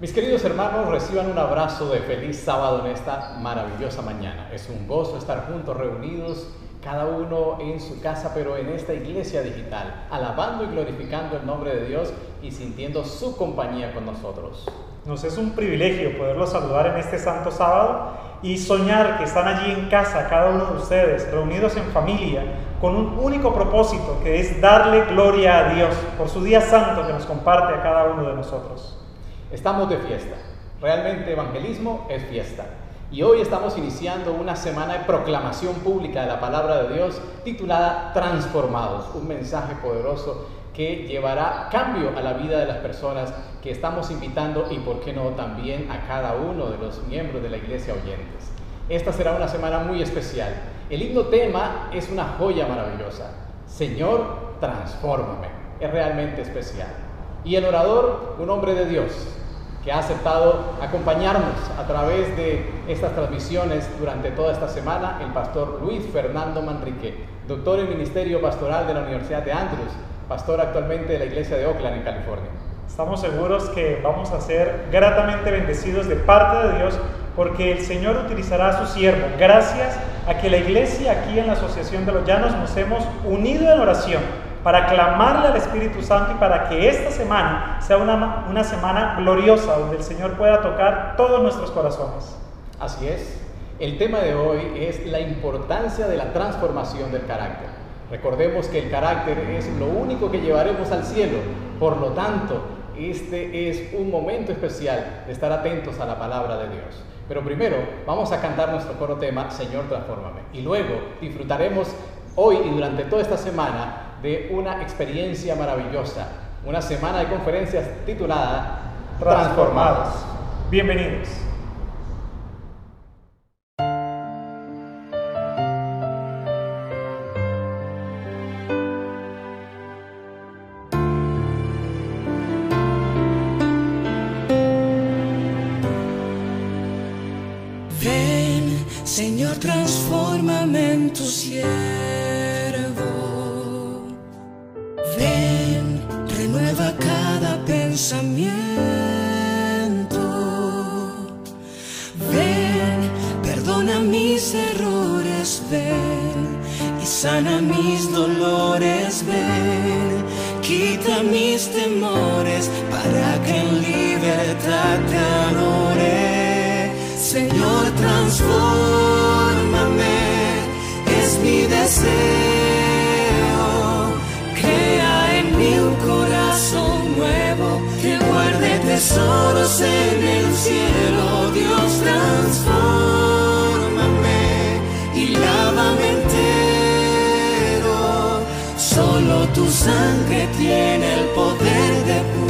Mis queridos hermanos, reciban un abrazo de feliz sábado en esta maravillosa mañana. Es un gozo estar juntos, reunidos, cada uno en su casa, pero en esta iglesia digital, alabando y glorificando el nombre de Dios y sintiendo su compañía con nosotros. Nos es un privilegio poderlos saludar en este santo sábado y soñar que están allí en casa, cada uno de ustedes, reunidos en familia, con un único propósito, que es darle gloria a Dios por su día santo que nos comparte a cada uno de nosotros. Estamos de fiesta. Realmente evangelismo es fiesta. Y hoy estamos iniciando una semana de proclamación pública de la palabra de Dios titulada Transformados, un mensaje poderoso que llevará cambio a la vida de las personas que estamos invitando y, por qué no, también a cada uno de los miembros de la iglesia oyentes. Esta será una semana muy especial. El himno tema es una joya maravillosa. Señor, transfórmame. Es realmente especial. Y el orador, un hombre de Dios, que ha aceptado acompañarnos a través de estas transmisiones durante toda esta semana, el pastor Luis Fernando Manrique, doctor en Ministerio Pastoral de la Universidad de Andrews, pastor actualmente de la Iglesia de Oakland en California. Estamos seguros que vamos a ser gratamente bendecidos de parte de Dios porque el Señor utilizará a su siervo gracias a que la iglesia aquí en la Asociación de los Llanos nos hemos unido en oración para clamarle al Espíritu Santo y para que esta semana sea una, una semana gloriosa donde el Señor pueda tocar todos nuestros corazones. Así es. El tema de hoy es la importancia de la transformación del carácter. Recordemos que el carácter es lo único que llevaremos al cielo. Por lo tanto, este es un momento especial de estar atentos a la palabra de Dios. Pero primero vamos a cantar nuestro coro tema, Señor, transfórmame. Y luego disfrutaremos hoy y durante toda esta semana de una experiencia maravillosa, una semana de conferencias titulada Transformados. Bienvenidos. Tu sangre tiene el poder de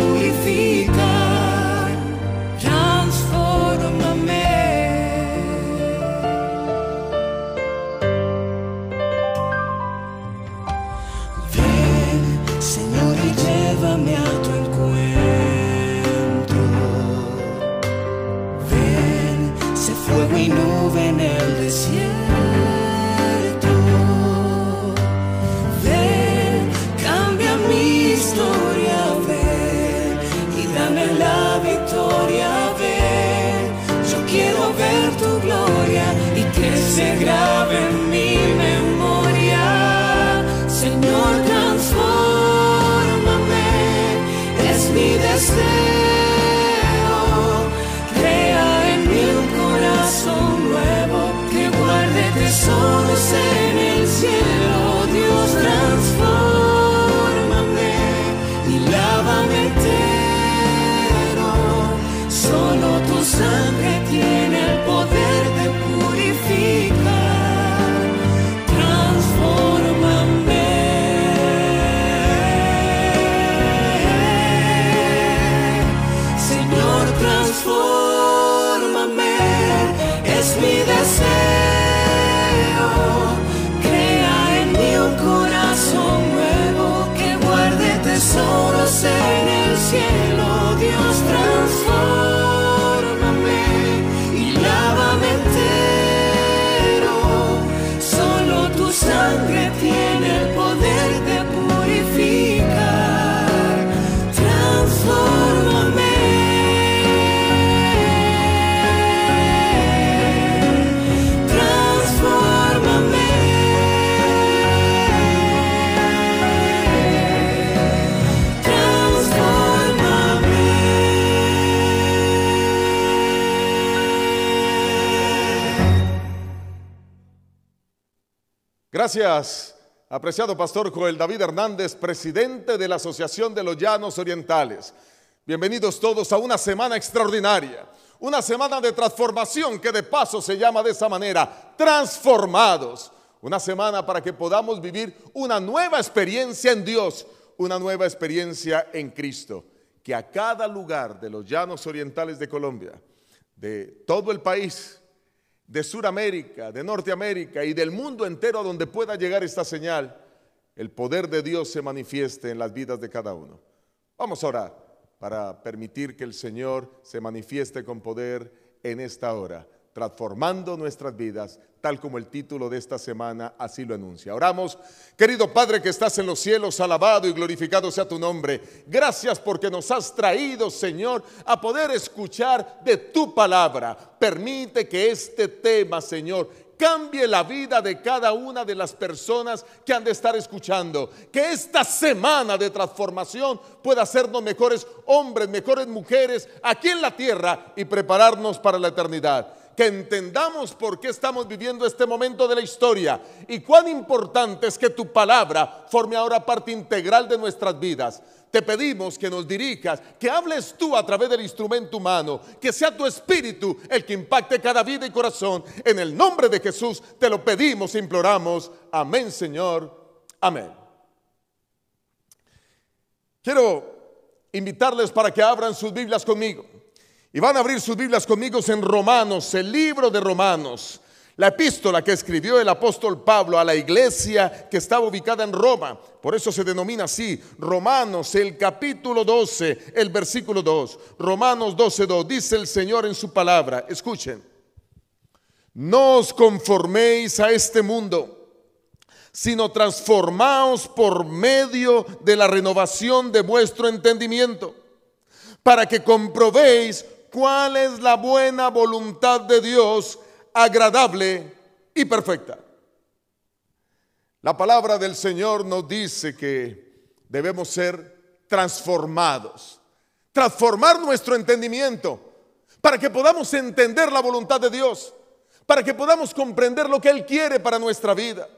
Gracias, apreciado pastor Joel David Hernández, presidente de la Asociación de los Llanos Orientales. Bienvenidos todos a una semana extraordinaria, una semana de transformación que de paso se llama de esa manera, transformados. Una semana para que podamos vivir una nueva experiencia en Dios, una nueva experiencia en Cristo. Que a cada lugar de los llanos orientales de Colombia, de todo el país, de Sudamérica, de Norteamérica y del mundo entero a donde pueda llegar esta señal, el poder de Dios se manifieste en las vidas de cada uno. Vamos a orar para permitir que el Señor se manifieste con poder en esta hora, transformando nuestras vidas, tal como el título de esta semana así lo anuncia. Oramos, querido Padre que estás en los cielos, alabado y glorificado sea tu nombre. Gracias porque nos has traído, Señor, a poder escuchar de tu palabra. Permite que este tema, Señor, cambie la vida de cada una de las personas que han de estar escuchando. Que esta semana de transformación pueda hacernos mejores hombres, mejores mujeres aquí en la tierra y prepararnos para la eternidad que entendamos por qué estamos viviendo este momento de la historia y cuán importante es que tu palabra forme ahora parte integral de nuestras vidas. Te pedimos que nos dirijas, que hables tú a través del instrumento humano, que sea tu espíritu el que impacte cada vida y corazón. En el nombre de Jesús te lo pedimos e imploramos. Amén, Señor. Amén. Quiero invitarles para que abran sus Biblias conmigo. Y van a abrir sus Biblias conmigo en Romanos, el libro de Romanos, la epístola que escribió el apóstol Pablo a la iglesia que estaba ubicada en Roma. Por eso se denomina así, Romanos, el capítulo 12, el versículo 2. Romanos 12, 2. Dice el Señor en su palabra, escuchen, no os conforméis a este mundo sino transformaos por medio de la renovación de vuestro entendimiento, para que comprobéis cuál es la buena voluntad de Dios, agradable y perfecta. La palabra del Señor nos dice que debemos ser transformados, transformar nuestro entendimiento para que podamos entender la voluntad de Dios, para que podamos comprender lo que Él quiere para nuestra vida.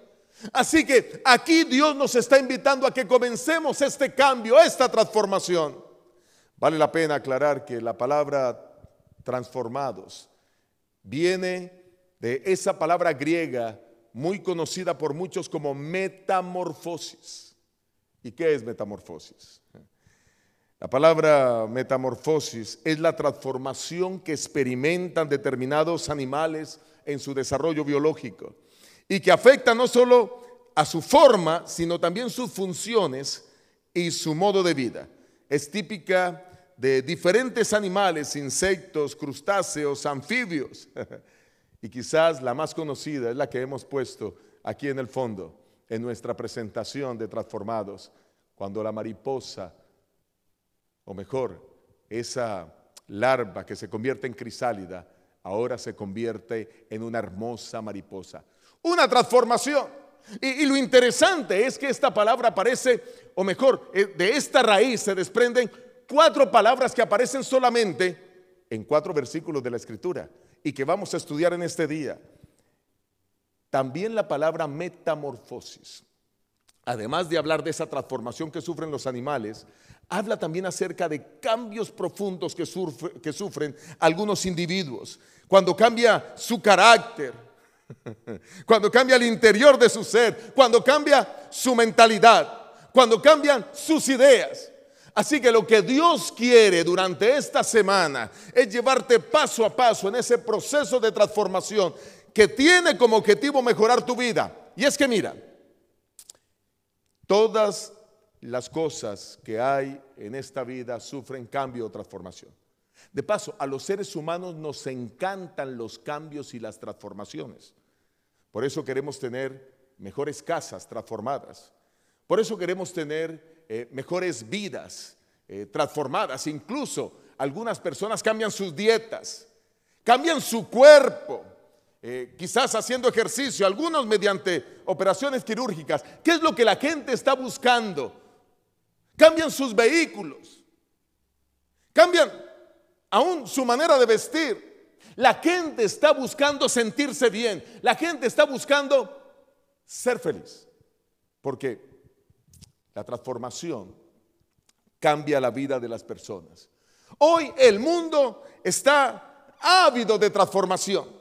Así que aquí Dios nos está invitando a que comencemos este cambio, esta transformación. Vale la pena aclarar que la palabra transformados viene de esa palabra griega muy conocida por muchos como metamorfosis. ¿Y qué es metamorfosis? La palabra metamorfosis es la transformación que experimentan determinados animales en su desarrollo biológico y que afecta no solo a su forma, sino también sus funciones y su modo de vida. Es típica de diferentes animales, insectos, crustáceos, anfibios. y quizás la más conocida es la que hemos puesto aquí en el fondo, en nuestra presentación de Transformados, cuando la mariposa, o mejor, esa larva que se convierte en crisálida, ahora se convierte en una hermosa mariposa. Una transformación. Y, lo interesante es que esta palabra aparece, o mejor, eh, de esta raíz se desprenden cuatro palabras que aparecen solamente en cuatro versículos de la escritura y que vamos a estudiar en este día. También la palabra metamorfosis, además de hablar de esa transformación que sufren los animales, habla también acerca de cambios profundos que, sufren algunos individuos. Cuando cambia su carácter, cuando cambia el interior de su ser, cuando cambia su mentalidad, cuando cambian sus ideas. Así que lo que Dios quiere durante esta semana es llevarte paso a paso en ese proceso de transformación que tiene como objetivo mejorar tu vida. Y es que mira, todas las cosas que hay en esta vida sufren cambio o transformación. De paso, a los seres humanos nos encantan los cambios y las transformaciones. Por eso queremos tener mejores casas transformadas. Por eso queremos tener eh, mejores vidas eh, transformadas. Incluso algunas personas cambian sus dietas, cambian su cuerpo, eh, quizás haciendo ejercicio, algunos mediante operaciones quirúrgicas. ¿Qué es lo que la gente está buscando? Cambian sus vehículos, cambian aún su manera de vestir. La gente está buscando sentirse bien, la gente está buscando ser feliz, porque la transformación cambia la vida de las personas. Hoy el mundo está ávido de transformación.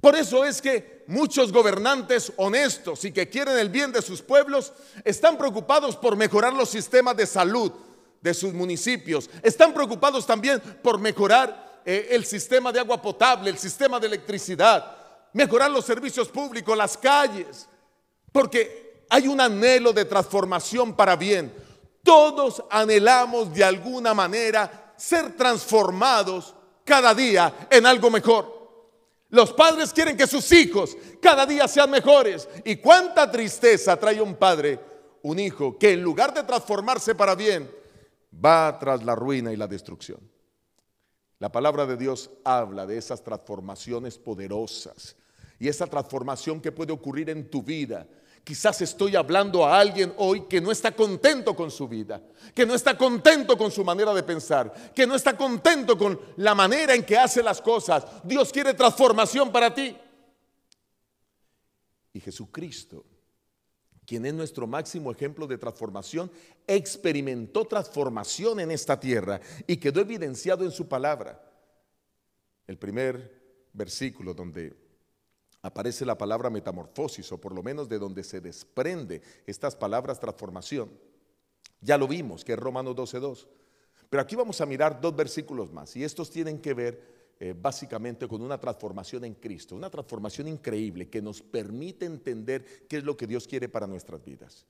Por eso es que muchos gobernantes honestos y que quieren el bien de sus pueblos están preocupados por mejorar los sistemas de salud de sus municipios. Están preocupados también por mejorar eh, el sistema de agua potable, el sistema de electricidad, mejorar los servicios públicos, las calles, porque hay un anhelo de transformación para bien. Todos anhelamos de alguna manera ser transformados cada día en algo mejor. Los padres quieren que sus hijos cada día sean mejores. ¿Y cuánta tristeza trae un padre, un hijo, que en lugar de transformarse para bien, va tras la ruina y la destrucción? La palabra de Dios habla de esas transformaciones poderosas y esa transformación que puede ocurrir en tu vida Quizás estoy hablando a alguien hoy que no está contento con su vida, que no está contento con su manera de pensar, que no está contento con la manera en que hace las cosas. Dios quiere transformación para ti. Y Jesucristo, quien es nuestro máximo ejemplo de transformación, experimentó transformación en esta tierra y quedó evidenciado en su palabra. El primer versículo donde aparece la palabra metamorfosis, o por lo menos de donde se desprende estas palabras transformación. Ya lo vimos, que es Romanos 12.2. Pero aquí vamos a mirar dos versículos más, y estos tienen que ver eh, básicamente con una transformación en Cristo, una transformación increíble que nos permite entender qué es lo que Dios quiere para nuestras vidas.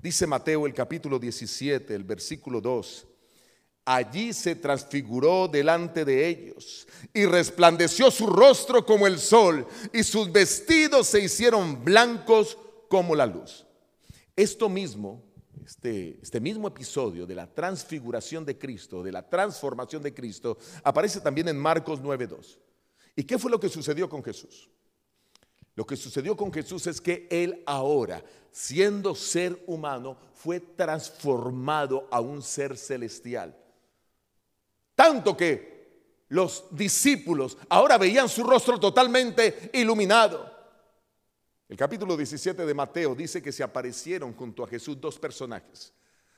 Dice Mateo el capítulo 17, el versículo 2. Allí se transfiguró delante de ellos y resplandeció su rostro como el sol y sus vestidos se hicieron blancos como la luz. Esto mismo, este, este mismo episodio de la transfiguración de Cristo, de la transformación de Cristo, aparece también en Marcos 9.2. ¿Y qué fue lo que sucedió con Jesús? Lo que sucedió con Jesús es que Él ahora, siendo ser humano, fue transformado a un ser celestial. Tanto que los discípulos ahora veían su rostro totalmente iluminado. El capítulo 17 de Mateo dice que se aparecieron junto a Jesús dos personajes.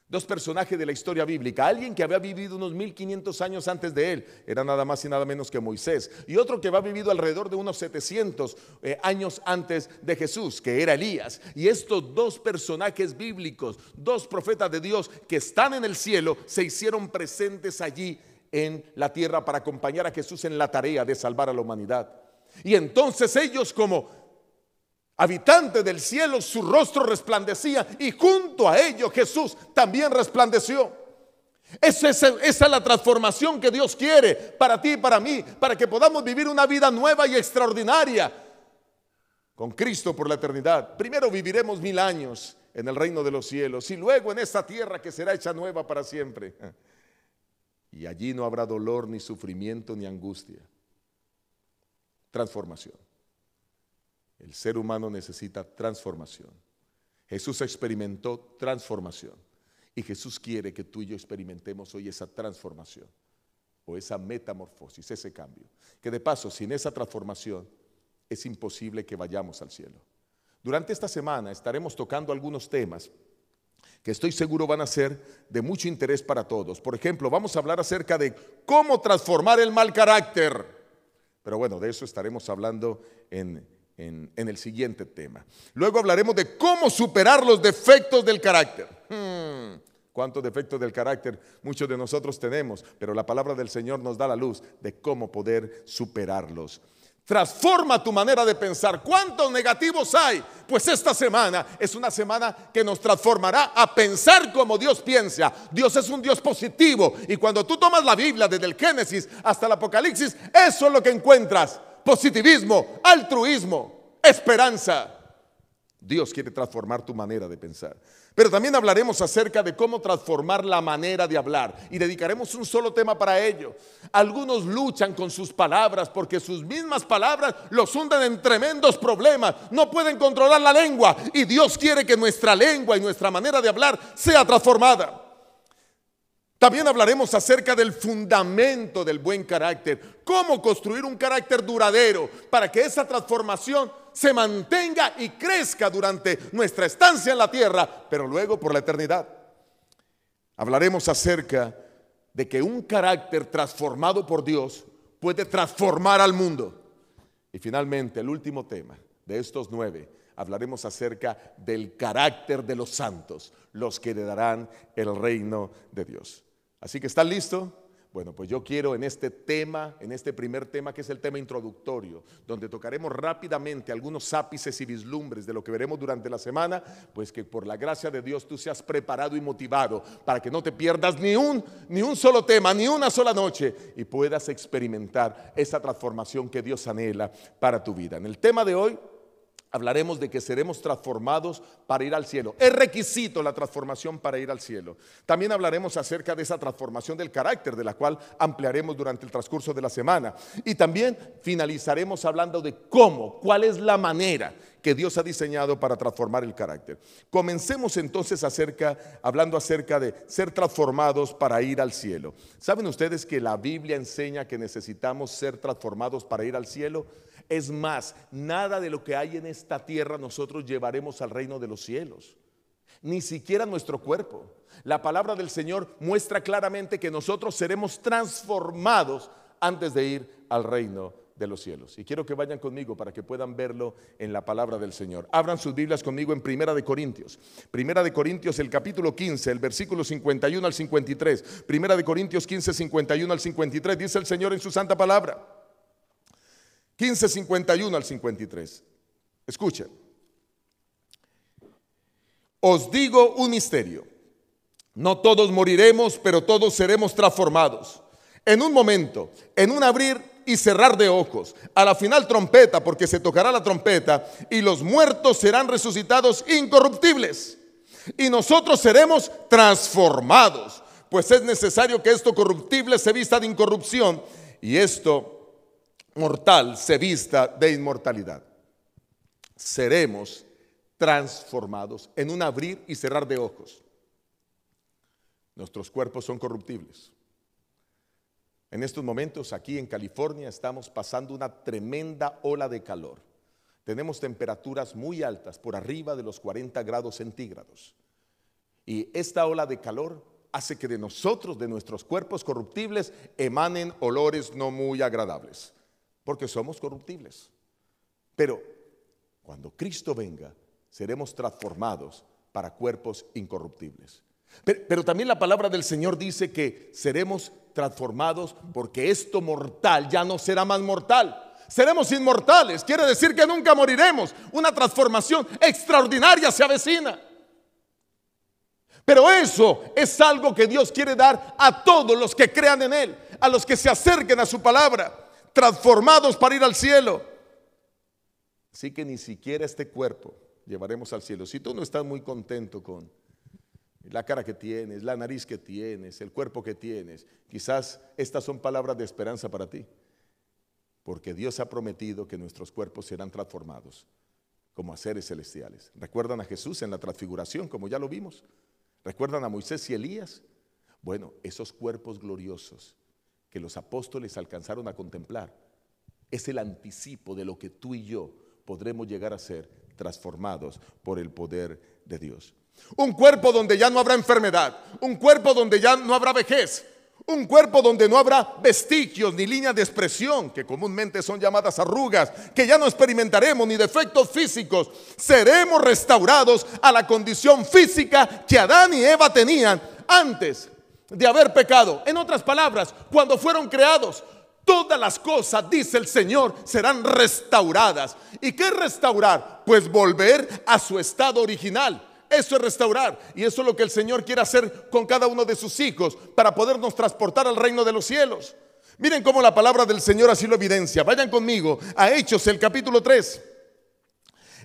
Dos personajes de la historia bíblica. Alguien que había vivido unos 1500 años antes de él, era nada más y nada menos que Moisés. Y otro que había vivido alrededor de unos 700 eh, años antes de Jesús, que era Elías. Y estos dos personajes bíblicos, dos profetas de Dios que están en el cielo, se hicieron presentes allí en la tierra para acompañar a Jesús en la tarea de salvar a la humanidad. Y entonces ellos como habitantes del cielo, su rostro resplandecía y junto a ellos Jesús también resplandeció. Esa es, esa es la transformación que Dios quiere para ti y para mí, para que podamos vivir una vida nueva y extraordinaria con Cristo por la eternidad. Primero viviremos mil años en el reino de los cielos y luego en esta tierra que será hecha nueva para siempre y allí no habrá dolor, ni sufrimiento, ni angustia. Transformación. El ser humano necesita transformación. Jesús experimentó transformación. Y Jesús quiere que tú y yo experimentemos hoy esa transformación o esa metamorfosis, ese cambio. Que de paso, sin esa transformación, es imposible que vayamos al cielo. Durante esta semana estaremos tocando algunos temas que estoy seguro van a ser de mucho interés para todos. Por ejemplo, vamos a hablar acerca de cómo transformar el mal carácter. Pero bueno, de eso estaremos hablando en, el siguiente tema. Luego hablaremos de cómo superar los defectos del carácter. Hmm, ¿Cuántos defectos del carácter muchos de nosotros tenemos? Pero la palabra del Señor nos da la luz de cómo poder superarlos. Transforma tu manera de pensar. ¿Cuántos negativos hay? Pues esta semana es una semana que nos transformará a pensar como Dios piensa. Dios es un Dios positivo. Y cuando tú tomas la Biblia desde el Génesis hasta el Apocalipsis, eso es lo que encuentras. Positivismo, altruismo, esperanza. Dios quiere transformar tu manera de pensar. Pero también hablaremos acerca de cómo transformar la manera de hablar y dedicaremos un solo tema para ello. Algunos luchan con sus palabras porque sus mismas palabras los hunden en tremendos problemas. No pueden controlar la lengua y Dios quiere que nuestra lengua y nuestra manera de hablar sea transformada. También hablaremos acerca del fundamento del buen carácter, cómo construir un carácter duradero para que esa transformación se mantenga y crezca durante nuestra estancia en la tierra, pero luego por la eternidad. Hablaremos acerca de que un carácter transformado por Dios puede transformar al mundo. Y finalmente, el último tema de estos nueve, hablaremos acerca del carácter de los santos, los que heredarán el reino de Dios. Así que, ¿están listos? Bueno, pues yo quiero en este tema, en este primer tema que es el tema introductorio, donde tocaremos rápidamente algunos ápices y vislumbres de lo que veremos durante la semana, pues que por la gracia de Dios tú seas preparado y motivado para que no te pierdas ni un, ni un solo tema, ni una sola noche y puedas experimentar esa transformación que Dios anhela para tu vida. En el tema de hoy Hablaremos de que seremos transformados para ir al cielo. Es requisito la transformación para ir al cielo. También hablaremos acerca de esa transformación del carácter, de la cual ampliaremos durante el transcurso de la semana. Y también finalizaremos hablando de cómo, cuál es la manera que Dios ha diseñado para transformar el carácter. Comencemos entonces acerca, hablando acerca de ser transformados para ir al cielo. ¿Saben ustedes que la Biblia enseña que necesitamos ser transformados para ir al cielo? Es más, nada de lo que hay en esta tierra nosotros llevaremos al reino de los cielos. Ni siquiera nuestro cuerpo. La palabra del Señor muestra claramente que nosotros seremos transformados antes de ir al reino de los cielos. Y quiero que vayan conmigo para que puedan verlo en la palabra del Señor. Abran sus Biblias conmigo en Primera de Corintios. Primera de Corintios, el capítulo 15, el versículo 51 al 53. Primera de Corintios 15, 51 al 53. Dice el Señor en su santa palabra. 15, 51 al 53. Escuchen. Os digo un misterio. No todos moriremos, pero todos seremos transformados. En un momento, en un abrir y cerrar de ojos, a la final trompeta, porque se tocará la trompeta, y los muertos serán resucitados incorruptibles. Y nosotros seremos transformados, pues es necesario que esto corruptible se vista de incorrupción y esto mortal se vista de inmortalidad. Seremos transformados en un abrir y cerrar de ojos. Nuestros cuerpos son corruptibles. En estos momentos aquí en California estamos pasando una tremenda ola de calor. Tenemos temperaturas muy altas, por arriba de los 40 grados centígrados. Y esta ola de calor hace que de nosotros, de nuestros cuerpos corruptibles, emanen olores no muy agradables porque somos corruptibles. Pero cuando Cristo venga, seremos transformados para cuerpos incorruptibles. Pero, también la palabra del Señor dice que seremos transformados porque esto mortal ya no será más mortal. Seremos inmortales, quiere decir que nunca moriremos. Una transformación extraordinaria se avecina. Pero eso es algo que Dios quiere dar a todos los que crean en Él, a los que se acerquen a su palabra transformados para ir al cielo. Así que ni siquiera este cuerpo llevaremos al cielo. Si tú no estás muy contento con la cara que tienes, la nariz que tienes, el cuerpo que tienes, quizás estas son palabras de esperanza para ti. Porque Dios ha prometido que nuestros cuerpos serán transformados como a seres celestiales. ¿Recuerdan a Jesús en la transfiguración, como ya lo vimos? ¿Recuerdan a Moisés y Elías? Bueno, esos cuerpos gloriosos que los apóstoles alcanzaron a contemplar es el anticipo de lo que tú y yo podremos llegar a ser transformados por el poder de Dios. Un cuerpo donde ya no habrá enfermedad, un cuerpo donde ya no habrá vejez, un cuerpo donde no habrá vestigios ni líneas de expresión, que comúnmente son llamadas arrugas, que ya no experimentaremos ni defectos físicos. Seremos restaurados a la condición física que Adán y Eva tenían antes de haber pecado. En otras palabras, cuando fueron creados, todas las cosas, dice el Señor, serán restauradas. ¿Y qué es restaurar? Pues volver a su estado original. Eso es restaurar. Y eso es lo que el Señor quiere hacer con cada uno de sus hijos para podernos transportar al reino de los cielos. Miren cómo la palabra del Señor así lo evidencia. Vayan conmigo a Hechos, el capítulo 3.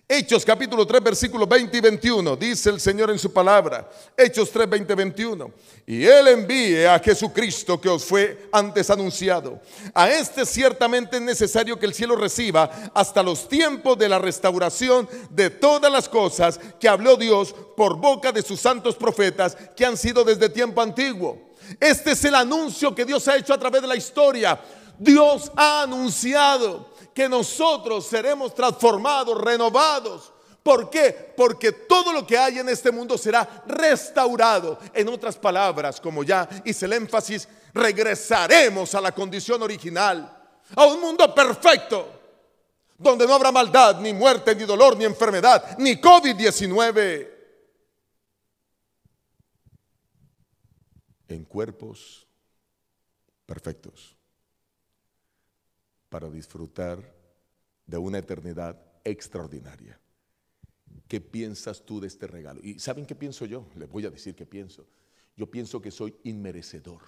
Hechos capítulo 3 versículos 20 y 21, dice el Señor en su palabra, Hechos 3, 20, 21, y Él envíe a Jesucristo que os fue antes anunciado. A este ciertamente es necesario que el cielo reciba hasta los tiempos de la restauración de todas las cosas que habló Dios por boca de sus santos profetas que han sido desde tiempo antiguo. Este es el anuncio que Dios ha hecho a través de la historia. Dios ha anunciado que nosotros seremos transformados, renovados. ¿Por qué? Porque todo lo que hay en este mundo será restaurado. En otras palabras, como ya hice el énfasis, regresaremos a la condición original, a un mundo perfecto, donde no habrá maldad, ni muerte, ni dolor, ni enfermedad, ni COVID-19. En cuerpos perfectos para disfrutar de una eternidad extraordinaria. ¿Qué piensas tú de este regalo? ¿Y saben qué pienso yo? Les voy a decir qué pienso. Yo pienso que soy inmerecedor.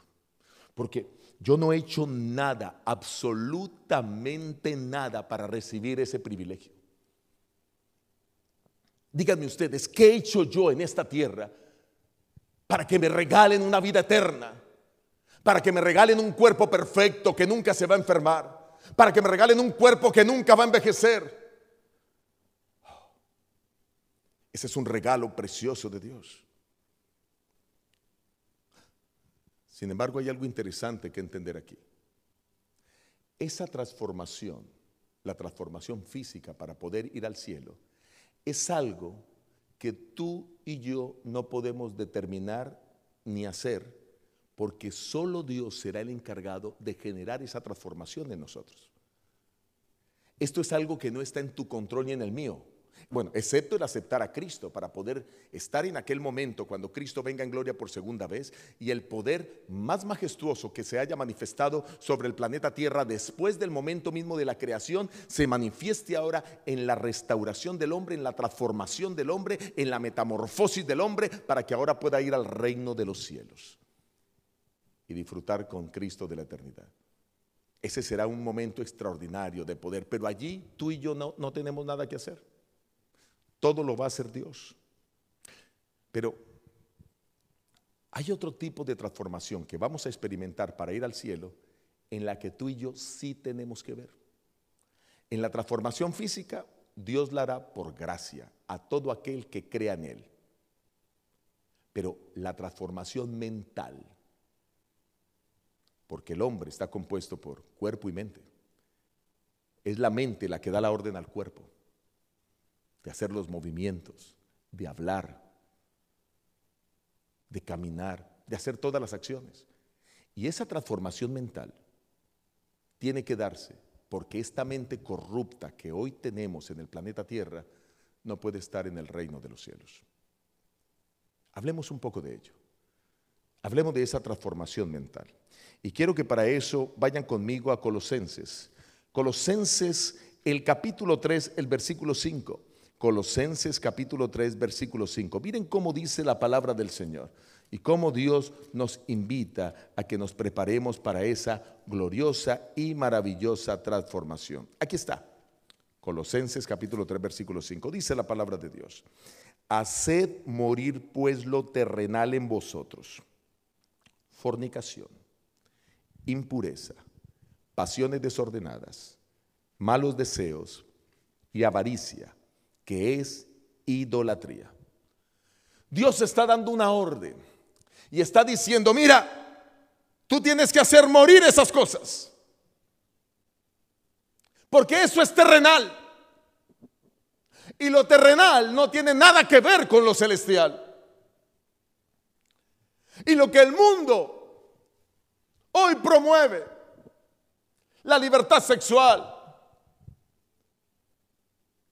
Porque yo no he hecho nada, absolutamente nada para recibir ese privilegio. Díganme ustedes, ¿qué he hecho yo en esta tierra para que me regalen una vida eterna? Para que me regalen un cuerpo perfecto que nunca se va a enfermar. Para que me regalen un cuerpo que nunca va a envejecer. Ese es un regalo precioso de Dios. Sin embargo, hay algo interesante que entender aquí. Esa transformación, la transformación física para poder ir al cielo, es algo que tú y yo no podemos determinar ni hacer, porque solo Dios será el encargado de generar esa transformación en nosotros. Esto es algo que no está en tu control ni en el mío. Bueno, excepto el aceptar a Cristo para poder estar en aquel momento cuando Cristo venga en gloria por segunda vez y el poder más majestuoso que se haya manifestado sobre el planeta Tierra después del momento mismo de la creación se manifieste ahora en la restauración del hombre, en la transformación del hombre, en la metamorfosis del hombre para que ahora pueda ir al reino de los cielos y disfrutar con Cristo de la eternidad. Ese será un momento extraordinario de poder, pero allí tú y yo no, no tenemos nada que hacer. Todo lo va a hacer Dios. Pero hay otro tipo de transformación que vamos a experimentar para ir al cielo en la que tú y yo sí tenemos que ver. En la transformación física, Dios la hará por gracia a todo aquel que crea en Él. Pero la transformación mental, porque el hombre está compuesto por cuerpo y mente, es la mente la que da la orden al cuerpo de hacer los movimientos, de hablar, de caminar, de hacer todas las acciones. Y esa transformación mental tiene que darse porque esta mente corrupta que hoy tenemos en el planeta Tierra no puede estar en el reino de los cielos. Hablemos un poco de ello. Hablemos de esa transformación mental. Y quiero que para eso vayan conmigo a Colosenses. Colosenses, el capítulo 3, el versículo 5. Colosenses capítulo 3, versículo 5. Miren cómo dice la palabra del Señor y cómo Dios nos invita a que nos preparemos para esa gloriosa y maravillosa transformación. Aquí está. Colosenses capítulo 3, versículo 5. Dice la palabra de Dios. Haced morir pues lo terrenal en vosotros. Fornicación, impureza, pasiones desordenadas, malos deseos y avaricia que es idolatría. Dios está dando una orden y está diciendo, mira, tú tienes que hacer morir esas cosas. Porque eso es terrenal. Y lo terrenal no tiene nada que ver con lo celestial. Y lo que el mundo hoy promueve, la libertad sexual,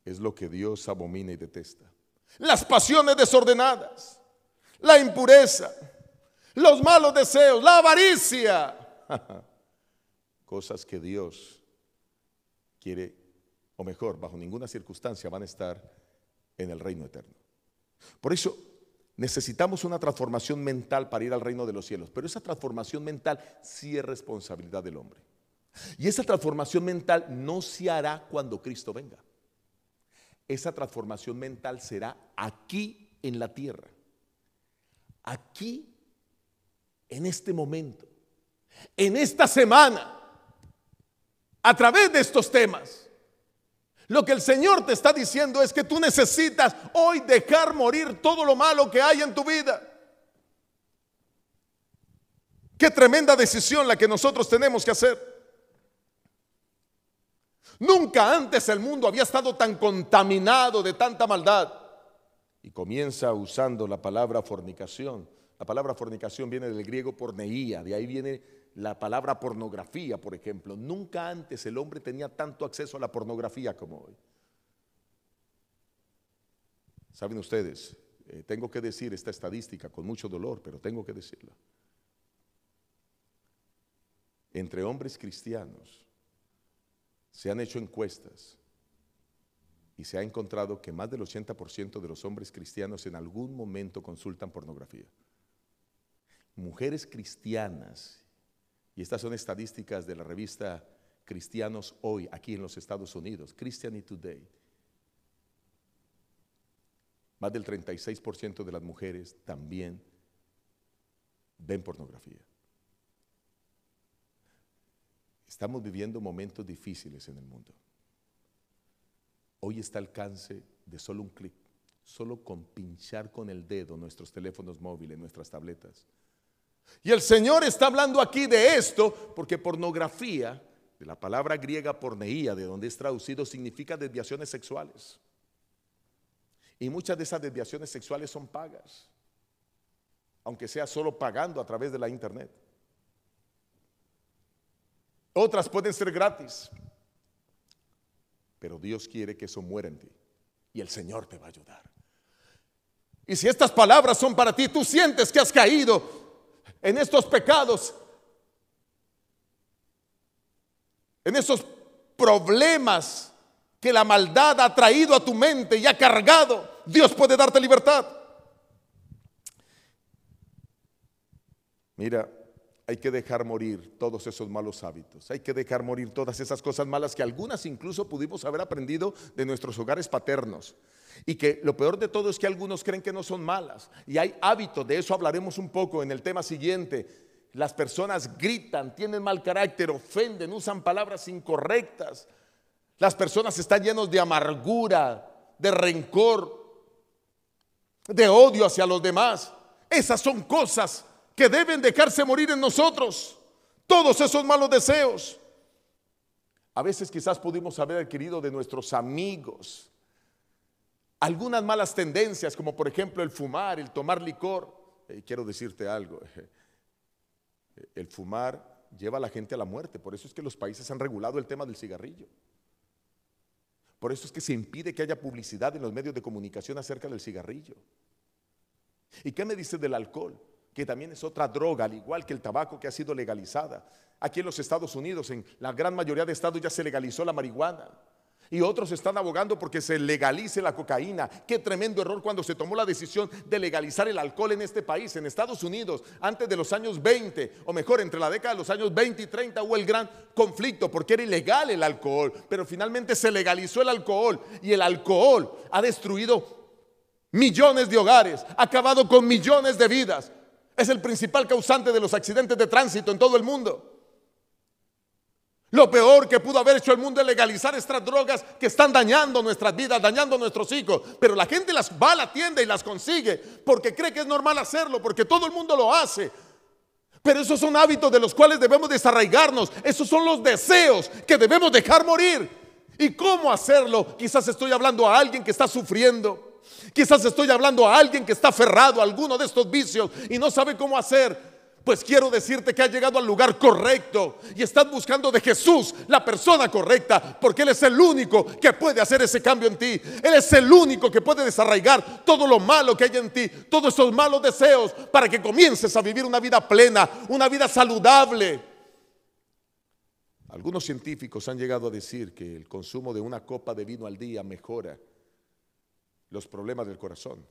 es lo que Dios abomina y detesta. Las pasiones desordenadas, la impureza, los malos deseos, la avaricia. Cosas que Dios quiere, o mejor, bajo ninguna circunstancia van a estar en el reino eterno. Por eso necesitamos una transformación mental para ir al reino de los cielos, pero esa transformación mental sí es responsabilidad del hombre. Y esa transformación mental no se hará cuando Cristo venga esa transformación mental será aquí en la tierra, aquí, en este momento, en esta semana, a través de estos temas. Lo que el Señor te está diciendo es que tú necesitas hoy dejar morir todo lo malo que hay en tu vida. Qué tremenda decisión la que nosotros tenemos que hacer. Nunca antes el mundo había estado tan contaminado de tanta maldad. Y comienza usando la palabra fornicación. La palabra fornicación viene del griego porneía, de ahí viene la palabra pornografía, por ejemplo. Nunca antes el hombre tenía tanto acceso a la pornografía como hoy. Saben ustedes, eh, tengo que decir esta estadística con mucho dolor, pero tengo que decirla. Entre hombres cristianos se han hecho encuestas y se ha encontrado que más del 80% de los hombres cristianos en algún momento consultan pornografía. Mujeres cristianas, y estas son estadísticas de la revista Cristianos Hoy, aquí en los Estados Unidos, Christianity Today. Más del 36% de las mujeres también ven pornografía. Estamos viviendo momentos difíciles en el mundo. Hoy está al alcance de solo un clic, solo con pinchar con el dedo nuestros teléfonos móviles, nuestras tabletas. Y el Señor está hablando aquí de esto porque pornografía, de la palabra griega porneía, de donde es traducido, significa desviaciones sexuales. Y muchas de esas desviaciones sexuales son pagas, aunque sea solo pagando a través de la internet. Otras pueden ser gratis. Pero Dios quiere que eso muera en ti. Y el Señor te va a ayudar. Y si estas palabras son para ti, tú sientes que has caído en estos pecados, en esos problemas que la maldad ha traído a tu mente y ha cargado, Dios puede darte libertad. Mira, hay que dejar morir todos esos malos hábitos, hay que dejar morir todas esas cosas malas que algunas incluso pudimos haber aprendido de nuestros hogares paternos. Y que lo peor de todo es que algunos creen que no son malas. Y hay hábitos, de eso hablaremos un poco en el tema siguiente. Las personas gritan, tienen mal carácter, ofenden, usan palabras incorrectas. Las personas están llenos de amargura, de rencor, de odio hacia los demás. Esas son cosas que deben dejarse morir en nosotros. Todos esos malos deseos. A veces quizás pudimos haber adquirido de nuestros amigos algunas malas tendencias, como por ejemplo el fumar, el tomar licor. Y quiero decirte algo, el fumar lleva a la gente a la muerte, por eso es que los países han regulado el tema del cigarrillo. Por eso es que se impide que haya publicidad en los medios de comunicación acerca del cigarrillo. ¿Y qué me dice del alcohol? que también es otra droga, al igual que el tabaco que ha sido legalizada. Aquí en los Estados Unidos, en la gran mayoría de estados ya se legalizó la marihuana. Y otros están abogando porque se legalice la cocaína. Qué tremendo error cuando se tomó la decisión de legalizar el alcohol en este país. En Estados Unidos, antes de los años 20, o mejor, entre la década de los años 20 y 30 hubo el gran conflicto porque era ilegal el alcohol. Pero finalmente se legalizó el alcohol y el alcohol ha destruido millones de hogares, ha acabado con millones de vidas. Es el principal causante de los accidentes de tránsito en todo el mundo. Lo peor que pudo haber hecho el mundo es legalizar estas drogas que están dañando nuestras vidas, dañando a nuestros hijos. Pero la gente las va a la tienda y las consigue porque cree que es normal hacerlo, porque todo el mundo lo hace. Pero esos son hábitos de los cuales debemos desarraigarnos. Esos son los deseos que debemos dejar morir. ¿Y cómo hacerlo? Quizás estoy hablando a alguien que está sufriendo. Quizás estoy hablando a alguien que está aferrado a alguno de estos vicios y no sabe cómo hacer. Pues quiero decirte que ha llegado al lugar correcto y estás buscando de Jesús la persona correcta, porque Él es el único que puede hacer ese cambio en ti. Él es el único que puede desarraigar todo lo malo que hay en ti, todos esos malos deseos, para que comiences a vivir una vida plena, una vida saludable. Algunos científicos han llegado a decir que el consumo de una copa de vino al día mejora los problemas del corazón.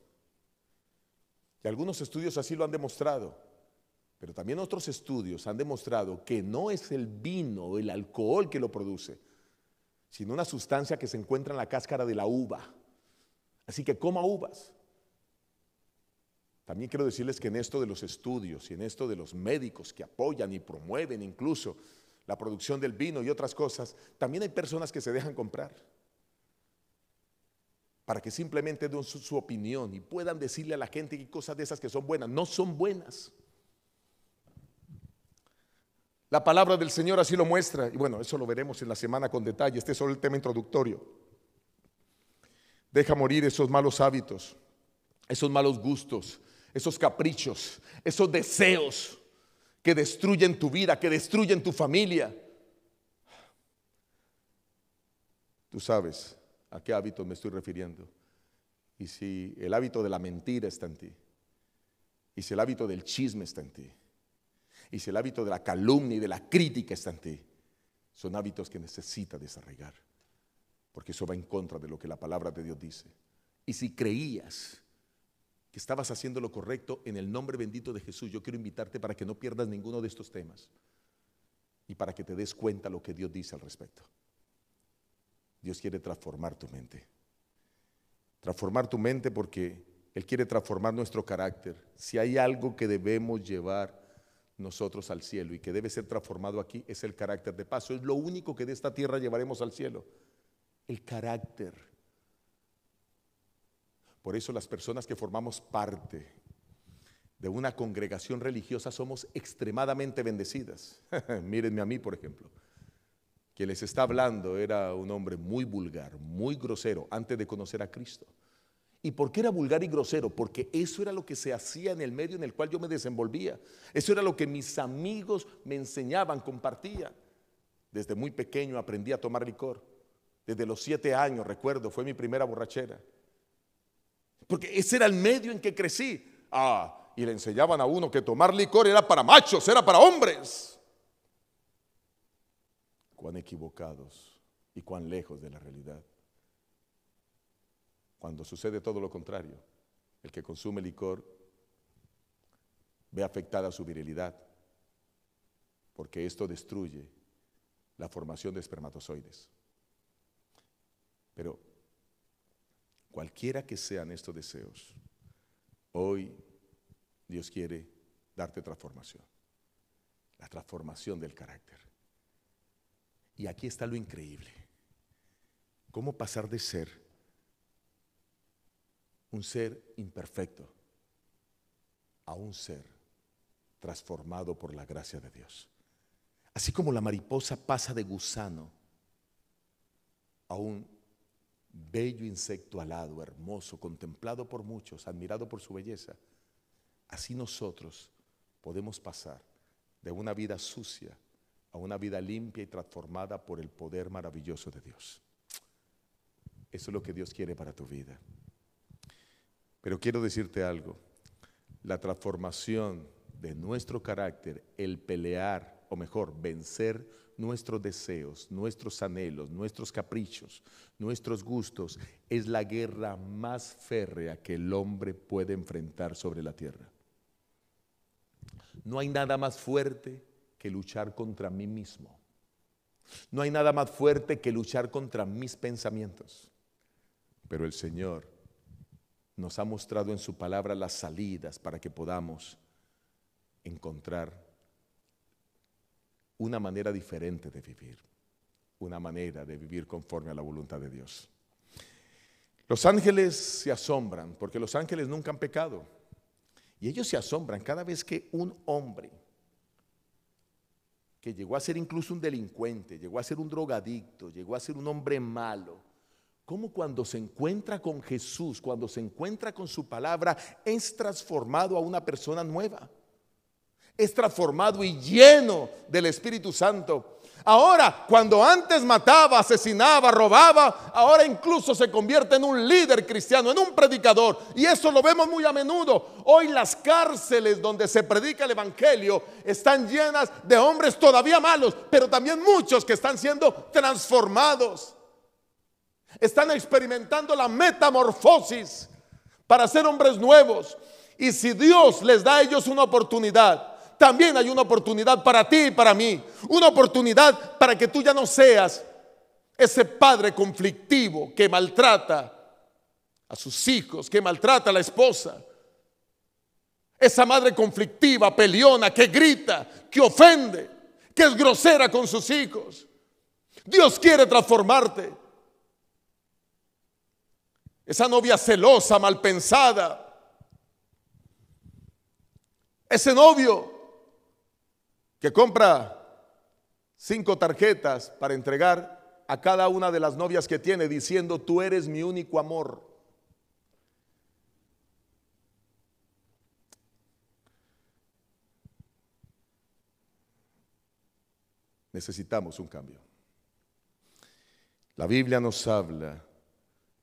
Y algunos estudios así lo han demostrado, pero también otros estudios han demostrado que no es el vino o el alcohol que lo produce, sino una sustancia que se encuentra en la cáscara de la uva. Así que coma uvas. También quiero decirles que en esto de los estudios y en esto de los médicos que apoyan y promueven incluso la producción del vino y otras cosas, también hay personas que se dejan comprar para que simplemente den su, opinión y puedan decirle a la gente que cosas de esas que son buenas no son buenas. La palabra del Señor así lo muestra. Y bueno, eso lo veremos en la semana con detalle. Este es solo el tema introductorio. Deja morir esos malos hábitos, esos malos gustos, esos caprichos, esos deseos que destruyen tu vida, que destruyen tu familia. Tú sabes a qué hábito me estoy refiriendo. Y si el hábito de la mentira está en ti, y si el hábito del chisme está en ti, y si el hábito de la calumnia y de la crítica está en ti, son hábitos que necesitas desarraigar, porque eso va en contra de lo que la palabra de Dios dice. Y si creías que estabas haciendo lo correcto en el nombre bendito de Jesús, yo quiero invitarte para que no pierdas ninguno de estos temas y para que te des cuenta lo que Dios dice al respecto. Dios quiere transformar tu mente. Transformar tu mente porque Él quiere transformar nuestro carácter. Si hay algo que debemos llevar nosotros al cielo y que debe ser transformado aquí, es el carácter de paso. Es lo único que de esta tierra llevaremos al cielo. El carácter. Por eso las personas que formamos parte de una congregación religiosa somos extremadamente bendecidas. Mírenme a mí, por ejemplo. Quien les está hablando era un hombre muy vulgar, muy grosero, antes de conocer a Cristo. ¿Y por qué era vulgar y grosero? Porque eso era lo que se hacía en el medio en el cual yo me desenvolvía. Eso era lo que mis amigos me enseñaban, compartían. Desde muy pequeño aprendí a tomar licor. Desde los siete años, recuerdo, fue mi primera borrachera. Porque ese era el medio en que crecí. Ah, y le enseñaban a uno que tomar licor era para machos, era para hombres. Cuán equivocados y cuán lejos de la realidad. Cuando sucede todo lo contrario, el que consume licor ve afectada su virilidad, porque esto destruye la formación de espermatozoides. Pero cualquiera que sean estos deseos, hoy Dios quiere darte transformación, la transformación del carácter. Y aquí está lo increíble. ¿Cómo pasar de ser un ser imperfecto a un ser transformado por la gracia de Dios? Así como la mariposa pasa de gusano a un bello insecto alado, hermoso, contemplado por muchos, admirado por su belleza, así nosotros podemos pasar de una vida sucia a una vida limpia y transformada por el poder maravilloso de Dios. Eso es lo que Dios quiere para tu vida. Pero quiero decirte algo, la transformación de nuestro carácter, el pelear, o mejor, vencer nuestros deseos, nuestros anhelos, nuestros caprichos, nuestros gustos, es la guerra más férrea que el hombre puede enfrentar sobre la tierra. No hay nada más fuerte que luchar contra mí mismo. No hay nada más fuerte que luchar contra mis pensamientos. Pero el Señor nos ha mostrado en su palabra las salidas para que podamos encontrar una manera diferente de vivir, una manera de vivir conforme a la voluntad de Dios. Los ángeles se asombran porque los ángeles nunca han pecado. Y ellos se asombran cada vez que un hombre que llegó a ser incluso un delincuente, llegó a ser un drogadicto, llegó a ser un hombre malo, como cuando se encuentra con Jesús, cuando se encuentra con su palabra, es transformado a una persona nueva. Es transformado y lleno del Espíritu Santo. Ahora, cuando antes mataba, asesinaba, robaba, ahora incluso se convierte en un líder cristiano, en un predicador. Y eso lo vemos muy a menudo. Hoy las cárceles donde se predica el Evangelio están llenas de hombres todavía malos, pero también muchos que están siendo transformados. Están experimentando la metamorfosis para ser hombres nuevos. Y si Dios les da a ellos una oportunidad, también hay una oportunidad para ti y para mí. Una oportunidad para que tú ya no seas ese padre conflictivo que maltrata a sus hijos, que maltrata a la esposa. Esa madre conflictiva, peleona, que grita, que ofende, que es grosera con sus hijos. Dios quiere transformarte. Esa novia celosa, mal pensada. Ese novio que compra cinco tarjetas para entregar a cada una de las novias que tiene diciendo, tú eres mi único amor. Necesitamos un cambio. La Biblia nos habla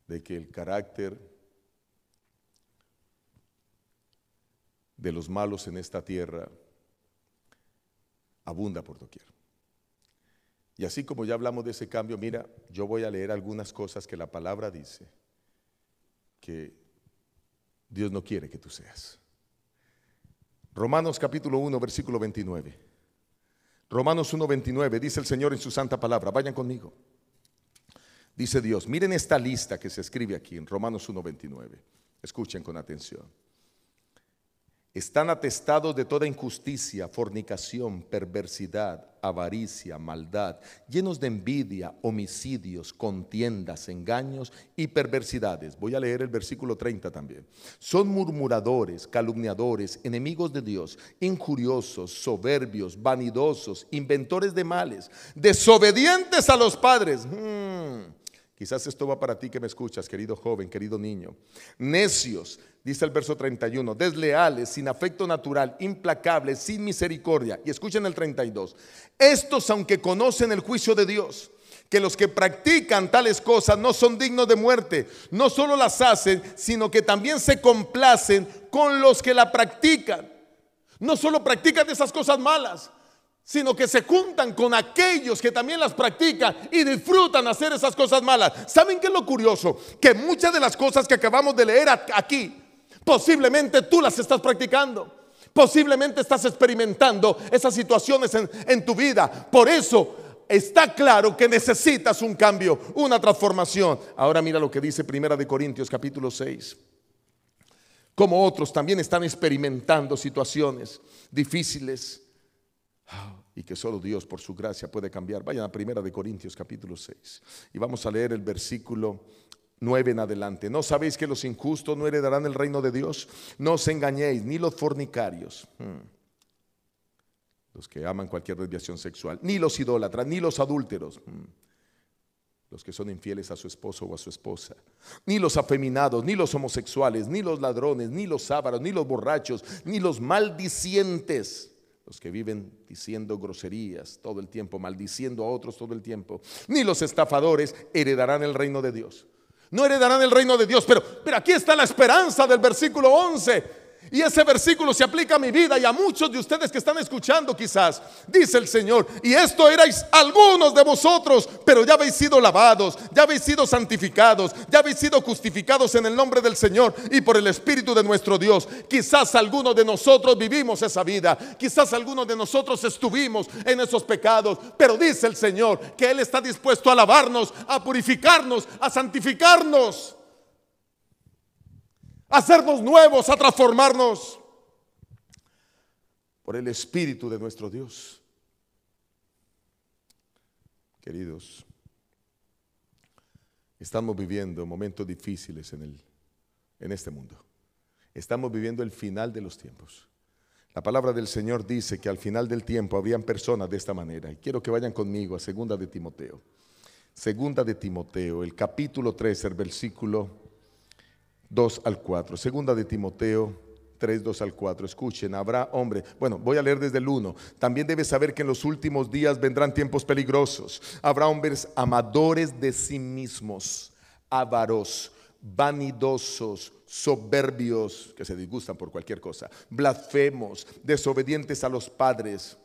de que el carácter de los malos en esta tierra abunda por doquier. Y así como ya hablamos de ese cambio, mira, yo voy a leer algunas cosas que la palabra dice que Dios no quiere que tú seas. Romanos capítulo 1, versículo 29. Romanos 1, 29, dice el Señor en su santa palabra, vayan conmigo. Dice Dios, miren esta lista que se escribe aquí en Romanos 1, 29. Escuchen con atención están atestados de toda injusticia, fornicación, perversidad, avaricia, maldad, llenos de envidia, homicidios, contiendas, engaños y perversidades. Voy a leer el versículo 30 también. Son murmuradores, calumniadores, enemigos de Dios, injuriosos, soberbios, vanidosos, inventores de males, desobedientes a los padres. Hmm. Quizás esto va para ti que me escuchas, querido joven, querido niño. Necios, dice el verso 31, desleales, sin afecto natural, implacables, sin misericordia. Y escuchen el 32. Estos, aunque conocen el juicio de Dios, que los que practican tales cosas no son dignos de muerte, no solo las hacen, sino que también se complacen con los que la practican. No solo practican esas cosas malas, sino que se juntan con aquellos que también las practican y disfrutan hacer esas cosas malas. ¿Saben qué es lo curioso? Que muchas de las cosas que acabamos de leer aquí, posiblemente tú las estás practicando. Posiblemente estás experimentando esas situaciones en, tu vida. Por eso está claro que necesitas un cambio, una transformación. Ahora mira lo que dice Primera de Corintios capítulo 6. Como otros también están experimentando situaciones difíciles y que solo Dios por su gracia puede cambiar. Vayan a Primera de Corintios capítulo 6 y vamos a leer el versículo 9 en adelante. ¿No sabéis que los injustos no heredarán el reino de Dios? No os engañéis, ni los fornicarios, hmm, los que aman cualquier desviación sexual, ni los idólatras, ni los adúlteros, hmm, los que son infieles a su esposo o a su esposa, ni los afeminados, ni los homosexuales, ni los ladrones, ni los ávaros, ni los borrachos, ni los maldicientes los que viven diciendo groserías todo el tiempo, maldiciendo a otros todo el tiempo, ni los estafadores heredarán el reino de Dios. No heredarán el reino de Dios, pero, pero aquí está la esperanza del versículo 11. Y ese versículo se aplica a mi vida y a muchos de ustedes que están escuchando quizás. Dice el Señor, y esto erais algunos de vosotros, pero ya habéis sido lavados, ya habéis sido santificados, ya habéis sido justificados en el nombre del Señor y por el Espíritu de nuestro Dios. Quizás algunos de nosotros vivimos esa vida, quizás algunos de nosotros estuvimos en esos pecados, pero dice el Señor que Él está dispuesto a lavarnos, a purificarnos, a santificarnos hacernos nuevos, a transformarnos por el Espíritu de nuestro Dios. Queridos, estamos viviendo momentos difíciles en, el, en este mundo. Estamos viviendo el final de los tiempos. La palabra del Señor dice que al final del tiempo habrían personas de esta manera. Y quiero que vayan conmigo a segunda de Timoteo. Segunda de Timoteo, el capítulo 3, el versículo 2 al 4. Segunda de Timoteo 3, 2 al 4. Escuchen, habrá hombre. Bueno, voy a leer desde el 1. También debes saber que en los últimos días vendrán tiempos peligrosos. Habrá hombres amadores de sí mismos, avaros, vanidosos, soberbios, que se disgustan por cualquier cosa, blasfemos, desobedientes a los padres,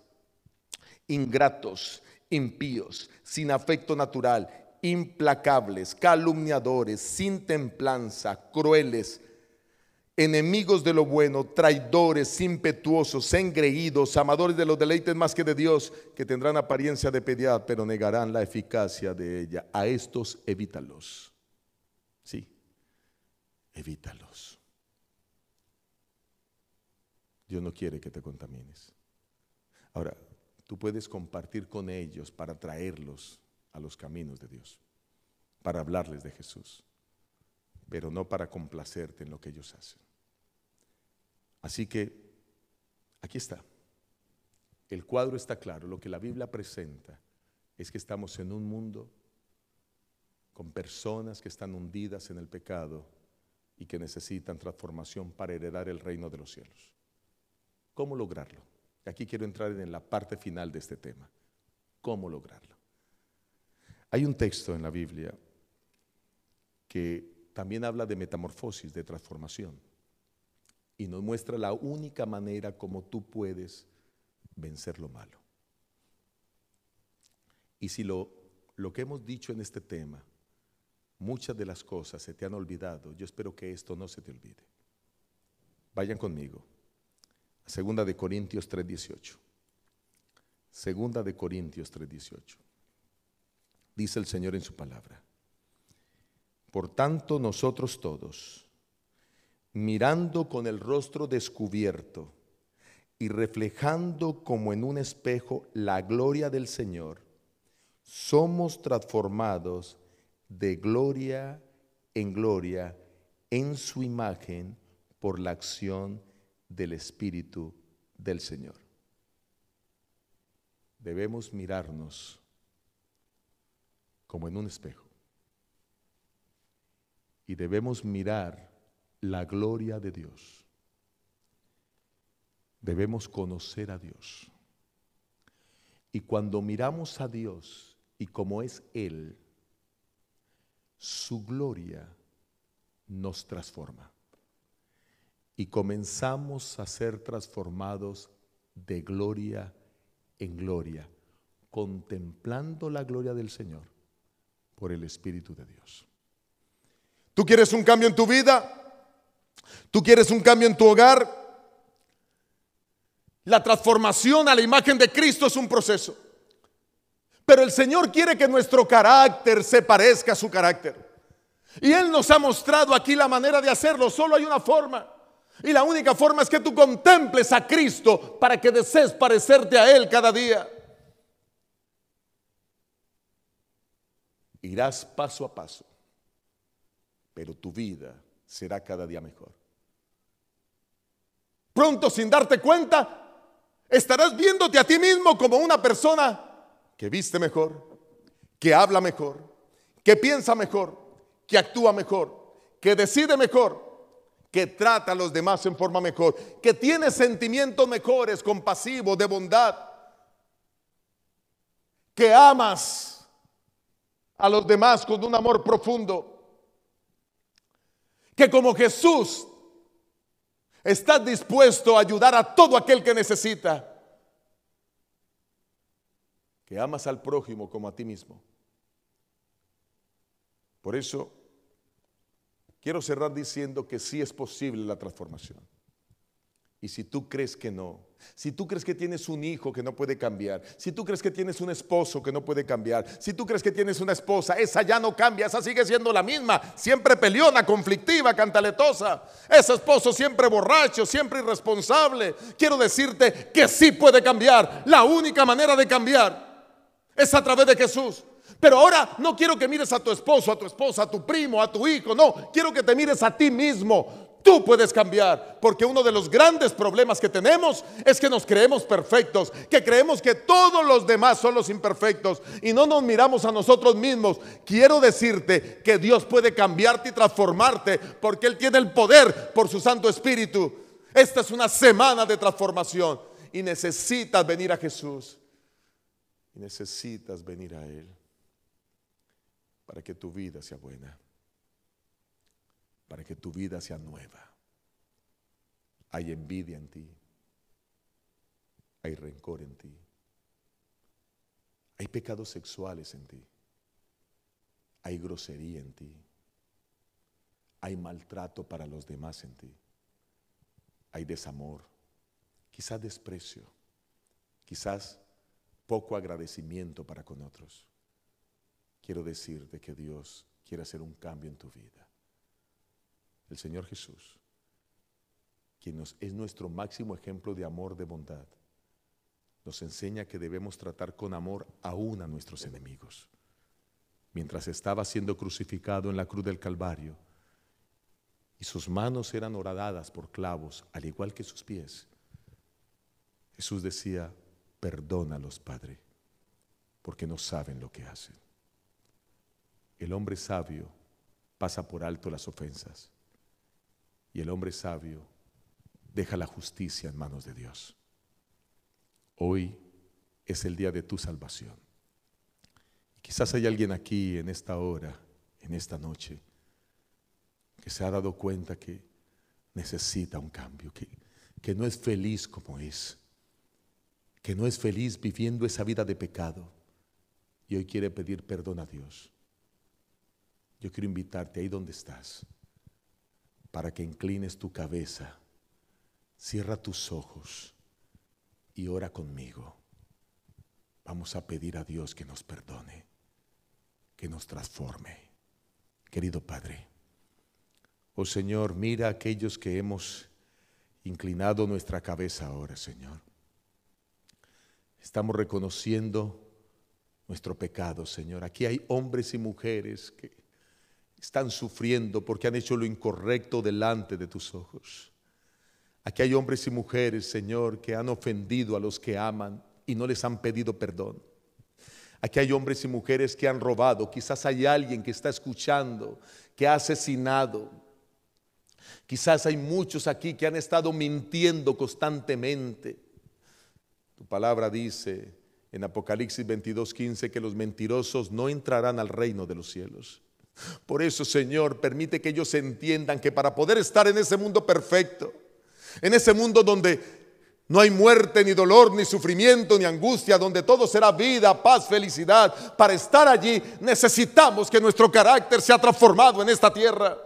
ingratos, impíos, sin afecto natural implacables, calumniadores, sin templanza, crueles, enemigos de lo bueno, traidores, impetuosos, engreídos, amadores de los deleites más que de Dios, que tendrán apariencia de piedad, pero negarán la eficacia de ella. A estos evítalos. Sí, evítalos. Dios no quiere que te contamines. Ahora, tú puedes compartir con ellos para traerlos a los caminos de Dios, para hablarles de Jesús, pero no para complacerte en lo que ellos hacen. Así que aquí está. El cuadro está claro, lo que la Biblia presenta es que estamos en un mundo con personas que están hundidas en el pecado y que necesitan transformación para heredar el reino de los cielos. ¿Cómo lograrlo? Aquí quiero entrar en la parte final de este tema. ¿Cómo lograrlo? Hay un texto en la Biblia que también habla de metamorfosis, de transformación, y nos muestra la única manera como tú puedes vencer lo malo. Y si lo, lo que hemos dicho en este tema, muchas de las cosas se te han olvidado, yo espero que esto no se te olvide. Vayan conmigo. Segunda de Corintios 3:18. Segunda de Corintios 3:18. Dice el Señor en su palabra. Por tanto, nosotros todos, mirando con el rostro descubierto y reflejando como en un espejo la gloria del Señor, somos transformados de gloria en gloria en su imagen por la acción del Espíritu del Señor. Debemos mirarnos como en un espejo y debemos mirar la gloria de Dios. Debemos conocer a Dios. Y cuando miramos a Dios y como es Él, su gloria nos transforma. Y comenzamos a ser transformados de gloria en gloria, contemplando la gloria del Señor por el Espíritu de Dios. ¿Tú quieres un cambio en tu vida? ¿Tú quieres un cambio en tu hogar? La transformación a la imagen de Cristo es un proceso. Pero el Señor quiere que nuestro carácter se parezca a su carácter. Y Él nos ha mostrado aquí la manera de hacerlo. Solo hay una forma. Y la única forma es que tú contemples a Cristo para que desees parecerte a Él cada día. Irás paso a paso, pero tu vida será cada día mejor. Pronto, sin darte cuenta, estarás viéndote a ti mismo como una persona que viste mejor, que habla mejor, que piensa mejor, que actúa mejor, que decide mejor, que trata a los demás en forma mejor, que tiene sentimientos mejores, compasivos, de bondad, que amas a los demás con un amor profundo, que como Jesús estás dispuesto a ayudar a todo aquel que necesita, que amas al prójimo como a ti mismo. Por eso quiero cerrar diciendo que sí es posible la transformación. Y si tú crees que no, si tú crees que tienes un hijo que no puede cambiar, si tú crees que tienes un esposo que no puede cambiar, si tú crees que tienes una esposa, esa ya no cambia, esa sigue siendo la misma, siempre peleona, conflictiva, cantaletosa, ese esposo siempre borracho, siempre irresponsable. Quiero decirte que sí puede cambiar. La única manera de cambiar es a través de Jesús. Pero ahora no quiero que mires a tu esposo, a tu esposa, a tu primo, a tu hijo. No, quiero que te mires a ti mismo. Tú puedes cambiar, porque uno de los grandes problemas que tenemos es que nos creemos perfectos, que creemos que todos los demás son los imperfectos y no nos miramos a nosotros mismos. Quiero decirte que Dios puede cambiarte y transformarte porque Él tiene el poder por su Santo Espíritu. Esta es una semana de transformación y necesitas venir a Jesús. Necesitas venir a Él para que tu vida sea buena, para que tu vida sea nueva. Hay envidia en ti, hay rencor en ti, hay pecados sexuales en ti, hay grosería en ti, hay maltrato para los demás en ti, hay desamor, quizás desprecio, quizás poco agradecimiento para con otros. Quiero decirte que Dios quiere hacer un cambio en tu vida. El Señor Jesús, quien nos, es nuestro máximo ejemplo de amor, de bondad, nos enseña que debemos tratar con amor aún a nuestros enemigos. Mientras estaba siendo crucificado en la cruz del Calvario y sus manos eran horadadas por clavos, al igual que sus pies, Jesús decía, perdónalos, Padre, porque no saben lo que hacen. El hombre sabio pasa por alto las ofensas y el hombre sabio deja la justicia en manos de Dios. Hoy es el día de tu salvación. Quizás hay alguien aquí en esta hora, en esta noche, que se ha dado cuenta que necesita un cambio, que, que no es feliz como es, que no es feliz viviendo esa vida de pecado y hoy quiere pedir perdón a Dios. Yo quiero invitarte ahí donde estás para que inclines tu cabeza, cierra tus ojos y ora conmigo. Vamos a pedir a Dios que nos perdone, que nos transforme. Querido Padre, oh Señor, mira a aquellos que hemos inclinado nuestra cabeza ahora, Señor. Estamos reconociendo nuestro pecado, Señor. Aquí hay hombres y mujeres que están sufriendo porque han hecho lo incorrecto delante de tus ojos. Aquí hay hombres y mujeres, Señor, que han ofendido a los que aman y no les han pedido perdón. Aquí hay hombres y mujeres que han robado. Quizás hay alguien que está escuchando, que ha asesinado. Quizás hay muchos aquí que han estado mintiendo constantemente. Tu palabra dice en Apocalipsis 22:15 que los mentirosos no entrarán al reino de los cielos. Por eso, Señor, permite que ellos entiendan que para poder estar en ese mundo perfecto, en ese mundo donde no hay muerte, ni dolor, ni sufrimiento, ni angustia, donde todo será vida, paz, felicidad. Para estar allí necesitamos que nuestro carácter sea transformado en esta tierra.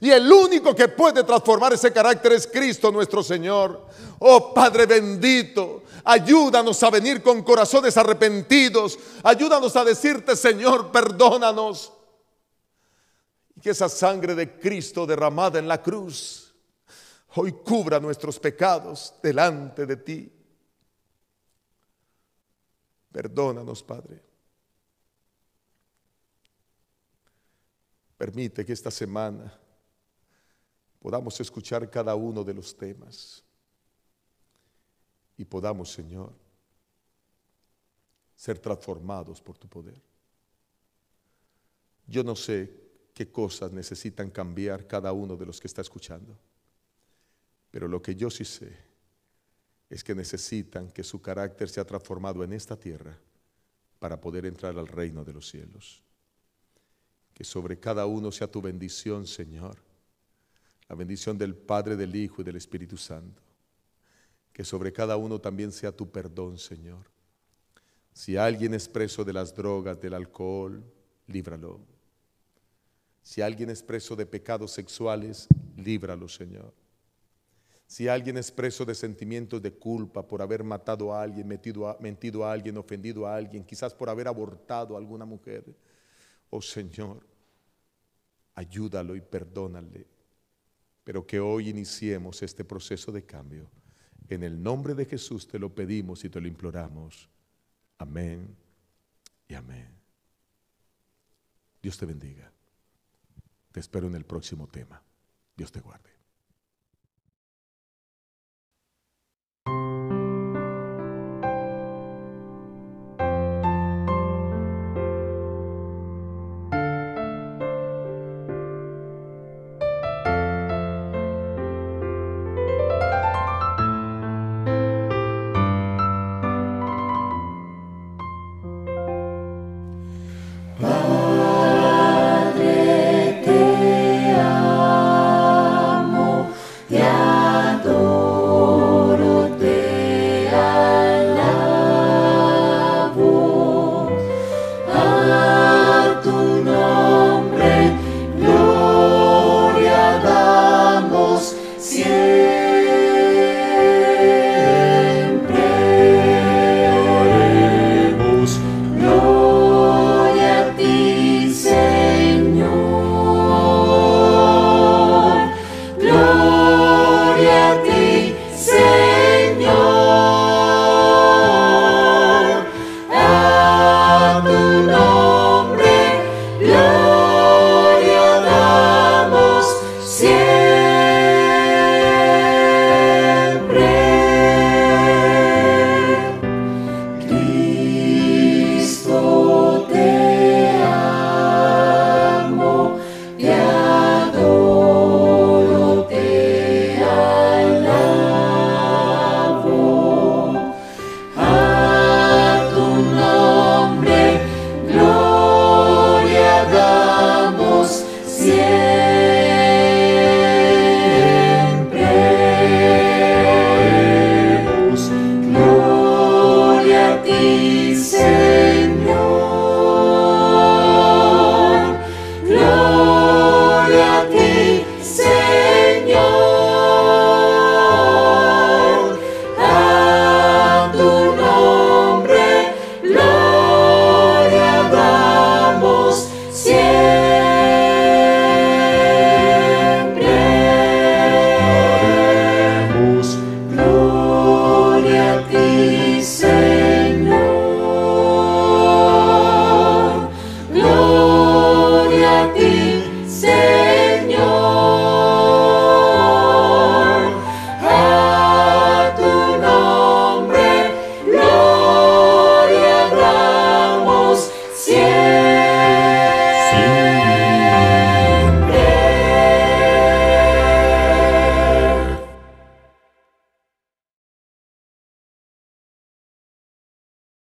Y el único que puede transformar ese carácter es Cristo nuestro Señor. Oh Padre bendito, ayúdanos a venir con corazones arrepentidos. Ayúdanos a decirte, Señor, perdónanos. Y que esa sangre de Cristo derramada en la cruz hoy cubra nuestros pecados delante de ti. Perdónanos, Padre. Permite que esta semana podamos escuchar cada uno de los temas y podamos, Señor, ser transformados por tu poder. Yo no sé qué cosas necesitan cambiar cada uno de los que está escuchando. Pero lo que yo sí sé es que necesitan que su carácter sea transformado en esta tierra para poder entrar al reino de los cielos. Que sobre cada uno sea tu bendición, Señor. La bendición del Padre, del Hijo y del Espíritu Santo. Que sobre cada uno también sea tu perdón, Señor. Si alguien es preso de las drogas, del alcohol, líbralo. Si alguien es preso de pecados sexuales, líbralo, Señor. Si alguien es preso de sentimientos de culpa por haber matado a alguien, metido a, mentido a alguien, ofendido a alguien, quizás por haber abortado a alguna mujer, oh Señor, ayúdalo y perdónale. Pero que hoy iniciemos este proceso de cambio. En el nombre de Jesús te lo pedimos y te lo imploramos. Amén y amén. Dios te bendiga. Te espero en el próximo tema. Dios te guarde.